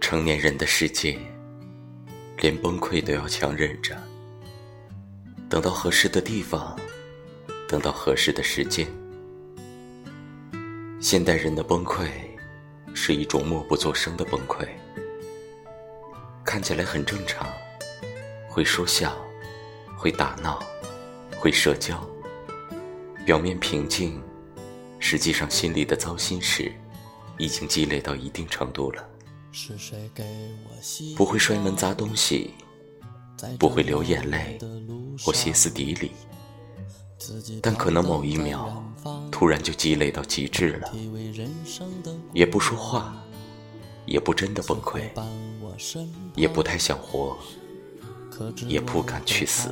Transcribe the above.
成年人的世界，连崩溃都要强忍着，等到合适的地方，等到合适的时间。现代人的崩溃，是一种默不作声的崩溃，看起来很正常，会说笑，会打闹，会社交，表面平静，实际上心里的糟心事，已经积累到一定程度了。不会摔门砸东西，不会流眼泪或歇斯底里，但可能某一秒突然就积累到极致了，也不说话，也不真的崩溃，也不太想活，也不敢去死。